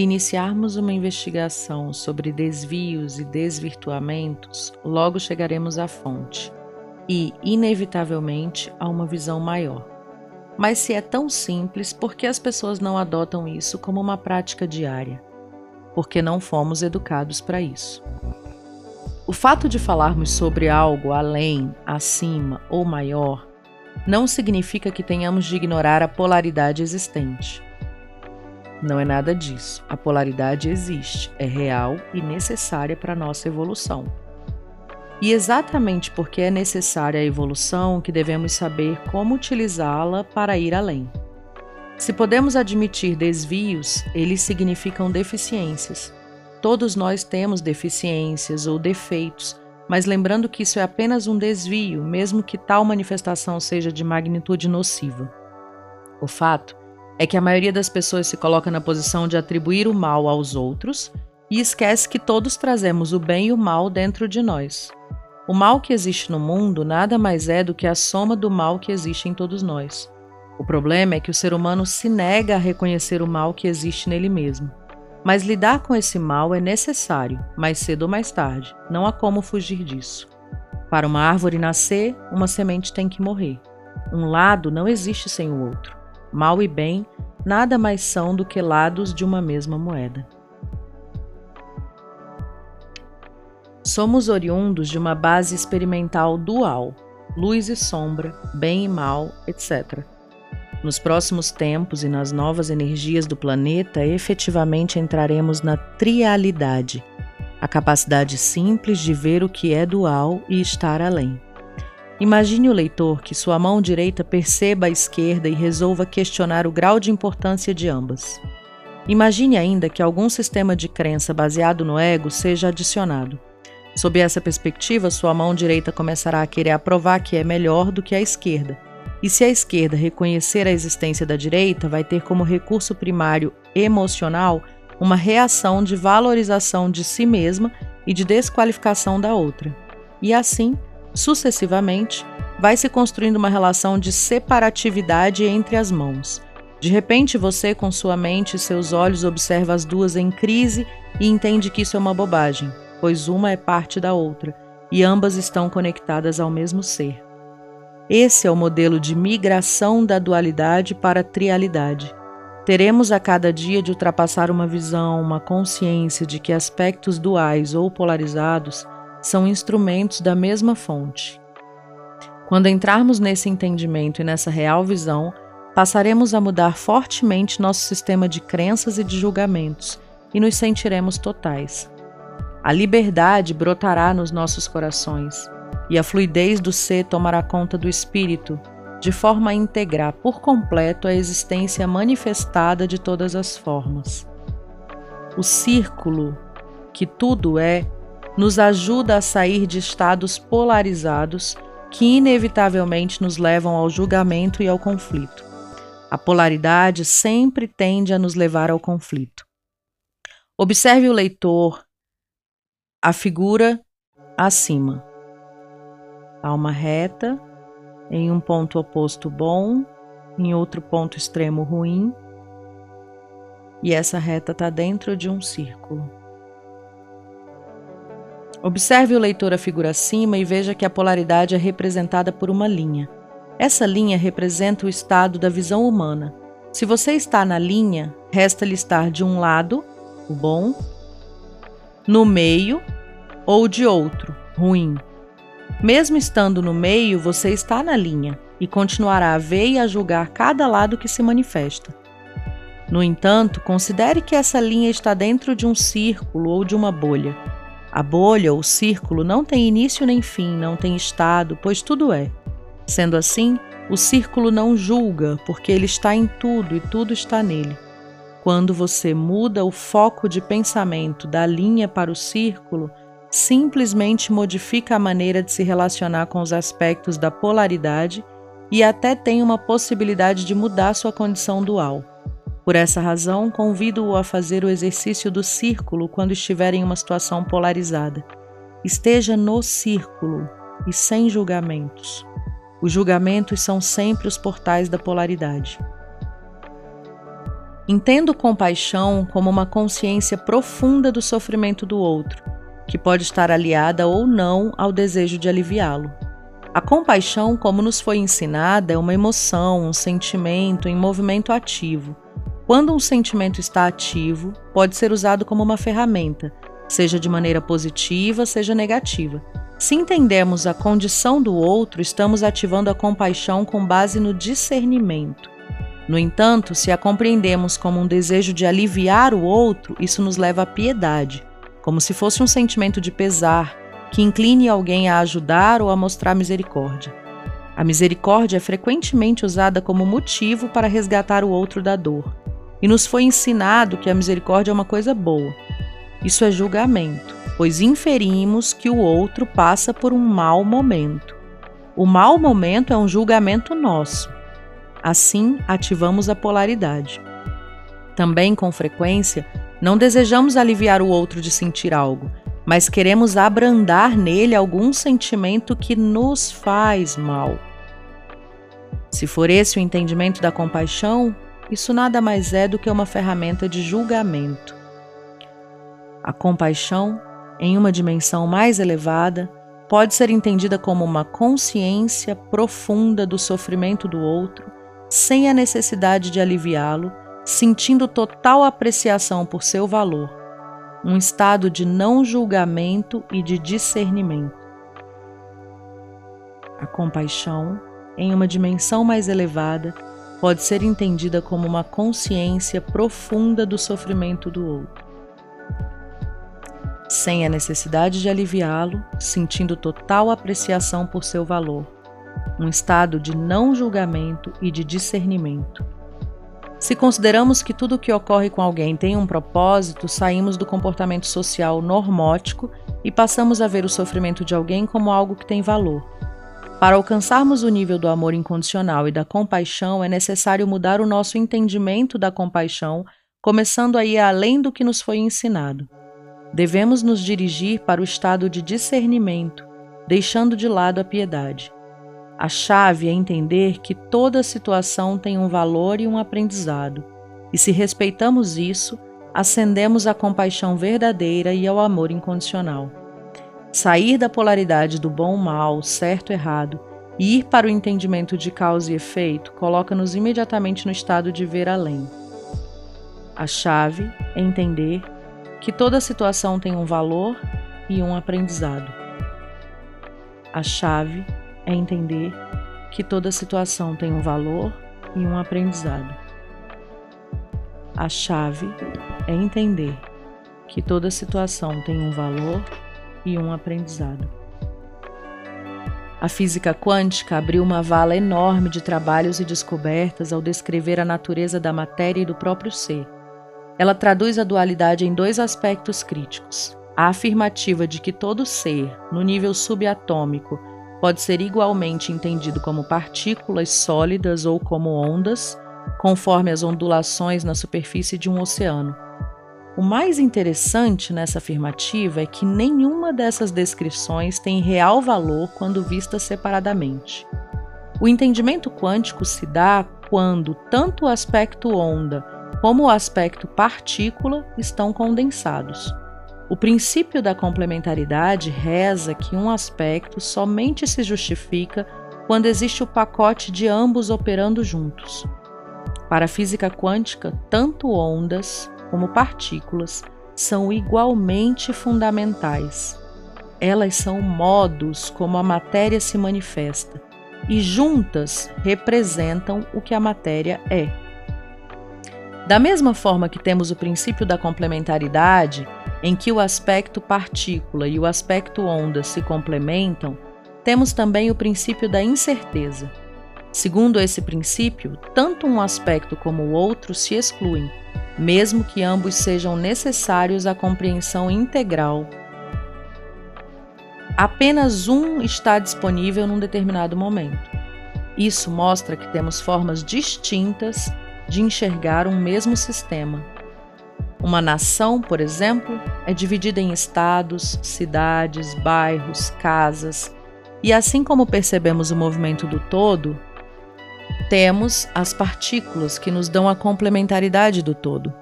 Iniciarmos uma investigação sobre desvios e desvirtuamentos, logo chegaremos à fonte e, inevitavelmente, a uma visão maior. Mas se é tão simples, por que as pessoas não adotam isso como uma prática diária? Porque não fomos educados para isso. O fato de falarmos sobre algo além, acima ou maior não significa que tenhamos de ignorar a polaridade existente. Não é nada disso. A polaridade existe, é real e necessária para a nossa evolução. E exatamente porque é necessária a evolução que devemos saber como utilizá-la para ir além. Se podemos admitir desvios, eles significam deficiências. Todos nós temos deficiências ou defeitos, mas lembrando que isso é apenas um desvio, mesmo que tal manifestação seja de magnitude nociva. O fato é que a maioria das pessoas se coloca na posição de atribuir o mal aos outros e esquece que todos trazemos o bem e o mal dentro de nós. O mal que existe no mundo nada mais é do que a soma do mal que existe em todos nós. O problema é que o ser humano se nega a reconhecer o mal que existe nele mesmo. Mas lidar com esse mal é necessário, mais cedo ou mais tarde, não há como fugir disso. Para uma árvore nascer, uma semente tem que morrer. Um lado não existe sem o outro. Mal e bem nada mais são do que lados de uma mesma moeda. Somos oriundos de uma base experimental dual, luz e sombra, bem e mal, etc. Nos próximos tempos e nas novas energias do planeta, efetivamente entraremos na trialidade, a capacidade simples de ver o que é dual e estar além. Imagine o leitor que sua mão direita perceba a esquerda e resolva questionar o grau de importância de ambas. Imagine ainda que algum sistema de crença baseado no ego seja adicionado. Sob essa perspectiva, sua mão direita começará a querer aprovar que é melhor do que a esquerda. E se a esquerda reconhecer a existência da direita, vai ter como recurso primário emocional uma reação de valorização de si mesma e de desqualificação da outra. E assim, Sucessivamente, vai se construindo uma relação de separatividade entre as mãos. De repente, você, com sua mente e seus olhos, observa as duas em crise e entende que isso é uma bobagem, pois uma é parte da outra e ambas estão conectadas ao mesmo ser. Esse é o modelo de migração da dualidade para a trialidade. Teremos a cada dia de ultrapassar uma visão, uma consciência de que aspectos duais ou polarizados são instrumentos da mesma fonte. Quando entrarmos nesse entendimento e nessa real visão, passaremos a mudar fortemente nosso sistema de crenças e de julgamentos e nos sentiremos totais. A liberdade brotará nos nossos corações e a fluidez do ser tomará conta do espírito, de forma a integrar por completo a existência manifestada de todas as formas. O círculo, que tudo é, nos ajuda a sair de estados polarizados que inevitavelmente nos levam ao julgamento e ao conflito. A polaridade sempre tende a nos levar ao conflito. Observe o leitor, a figura acima. Uma reta, em um ponto oposto bom, em outro ponto extremo ruim, e essa reta está dentro de um círculo. Observe o leitor a figura acima e veja que a polaridade é representada por uma linha. Essa linha representa o estado da visão humana. Se você está na linha, resta-lhe estar de um lado, o bom, no meio ou de outro, ruim. Mesmo estando no meio, você está na linha e continuará a ver e a julgar cada lado que se manifesta. No entanto, considere que essa linha está dentro de um círculo ou de uma bolha. A bolha ou círculo não tem início nem fim, não tem estado, pois tudo é. Sendo assim, o círculo não julga, porque ele está em tudo e tudo está nele. Quando você muda o foco de pensamento da linha para o círculo, simplesmente modifica a maneira de se relacionar com os aspectos da polaridade e até tem uma possibilidade de mudar sua condição dual. Por essa razão, convido-o a fazer o exercício do círculo quando estiver em uma situação polarizada. Esteja no círculo e sem julgamentos. Os julgamentos são sempre os portais da polaridade. Entendo compaixão como uma consciência profunda do sofrimento do outro, que pode estar aliada ou não ao desejo de aliviá-lo. A compaixão, como nos foi ensinada, é uma emoção, um sentimento em movimento ativo. Quando um sentimento está ativo, pode ser usado como uma ferramenta, seja de maneira positiva, seja negativa. Se entendemos a condição do outro, estamos ativando a compaixão com base no discernimento. No entanto, se a compreendemos como um desejo de aliviar o outro, isso nos leva à piedade, como se fosse um sentimento de pesar, que incline alguém a ajudar ou a mostrar misericórdia. A misericórdia é frequentemente usada como motivo para resgatar o outro da dor, e nos foi ensinado que a misericórdia é uma coisa boa. Isso é julgamento, pois inferimos que o outro passa por um mau momento. O mau momento é um julgamento nosso. Assim, ativamos a polaridade. Também, com frequência, não desejamos aliviar o outro de sentir algo, mas queremos abrandar nele algum sentimento que nos faz mal. Se for esse o entendimento da compaixão, isso nada mais é do que uma ferramenta de julgamento. A compaixão, em uma dimensão mais elevada, pode ser entendida como uma consciência profunda do sofrimento do outro, sem a necessidade de aliviá-lo, sentindo total apreciação por seu valor um estado de não julgamento e de discernimento. A compaixão, em uma dimensão mais elevada, pode ser entendida como uma consciência profunda do sofrimento do outro. Sem a necessidade de aliviá-lo, sentindo total apreciação por seu valor, um estado de não julgamento e de discernimento. Se consideramos que tudo o que ocorre com alguém tem um propósito, saímos do comportamento social normótico e passamos a ver o sofrimento de alguém como algo que tem valor. Para alcançarmos o nível do amor incondicional e da compaixão, é necessário mudar o nosso entendimento da compaixão, começando a ir além do que nos foi ensinado. Devemos nos dirigir para o estado de discernimento, deixando de lado a piedade. A chave é entender que toda situação tem um valor e um aprendizado, e se respeitamos isso, ascendemos à compaixão verdadeira e ao amor incondicional. Sair da polaridade do bom-mal, certo-errado, e ir para o entendimento de causa e efeito coloca-nos imediatamente no estado de ver além. A chave é entender que toda situação tem um valor e um aprendizado. A chave é entender que toda situação tem um valor e um aprendizado. A chave é entender que toda situação tem um valor e um aprendizado. A física quântica abriu uma vala enorme de trabalhos e descobertas ao descrever a natureza da matéria e do próprio ser. Ela traduz a dualidade em dois aspectos críticos: a afirmativa de que todo ser, no nível subatômico, pode ser igualmente entendido como partículas sólidas ou como ondas, conforme as ondulações na superfície de um oceano. O mais interessante nessa afirmativa é que nenhuma dessas descrições tem real valor quando vista separadamente. O entendimento quântico se dá quando tanto o aspecto onda como o aspecto partícula estão condensados. O princípio da complementaridade reza que um aspecto somente se justifica quando existe o pacote de ambos operando juntos. Para a física quântica, tanto ondas como partículas são igualmente fundamentais. Elas são modos como a matéria se manifesta e juntas representam o que a matéria é. Da mesma forma que temos o princípio da complementaridade, em que o aspecto partícula e o aspecto onda se complementam, temos também o princípio da incerteza. Segundo esse princípio, tanto um aspecto como o outro se excluem, mesmo que ambos sejam necessários à compreensão integral. Apenas um está disponível num determinado momento. Isso mostra que temos formas distintas de enxergar um mesmo sistema. Uma nação, por exemplo, é dividida em estados, cidades, bairros, casas, e assim como percebemos o movimento do todo, Temos as partículas que nos dão a complementaridade do todo.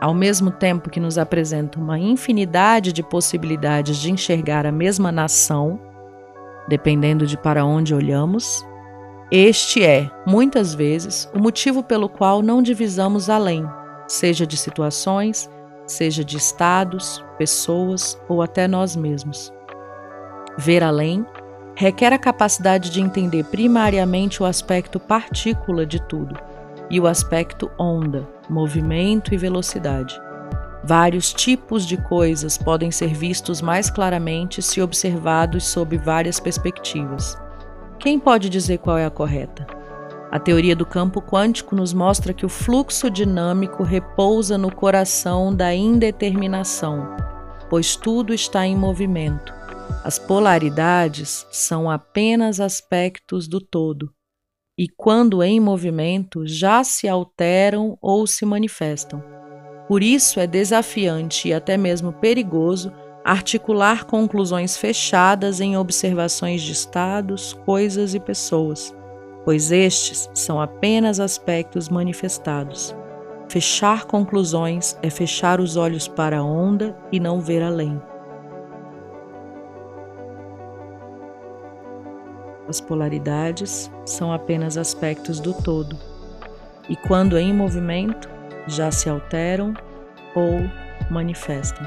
Ao mesmo tempo que nos apresentam uma infinidade de possibilidades de enxergar a mesma nação, dependendo de para onde olhamos, este é, muitas vezes, o motivo pelo qual não divisamos além, seja de situações, seja de estados, pessoas ou até nós mesmos. Ver além requer a capacidade de entender primariamente o aspecto partícula de tudo e o aspecto onda, movimento e velocidade. Vários tipos de coisas podem ser vistos mais claramente se observados sob várias perspectivas. Quem pode dizer qual é a correta? A teoria do campo quântico nos mostra que o fluxo dinâmico repousa no coração da indeterminação, pois tudo está em movimento. As polaridades são apenas aspectos do todo, e quando em movimento já se alteram ou se manifestam. Por isso é desafiante e até mesmo perigoso articular conclusões fechadas em observações de estados, coisas e pessoas pois estes são apenas aspectos manifestados. Fechar conclusões é fechar os olhos para a onda e não ver além. As polaridades são apenas aspectos do todo, e quando em movimento, já se alteram ou manifestam.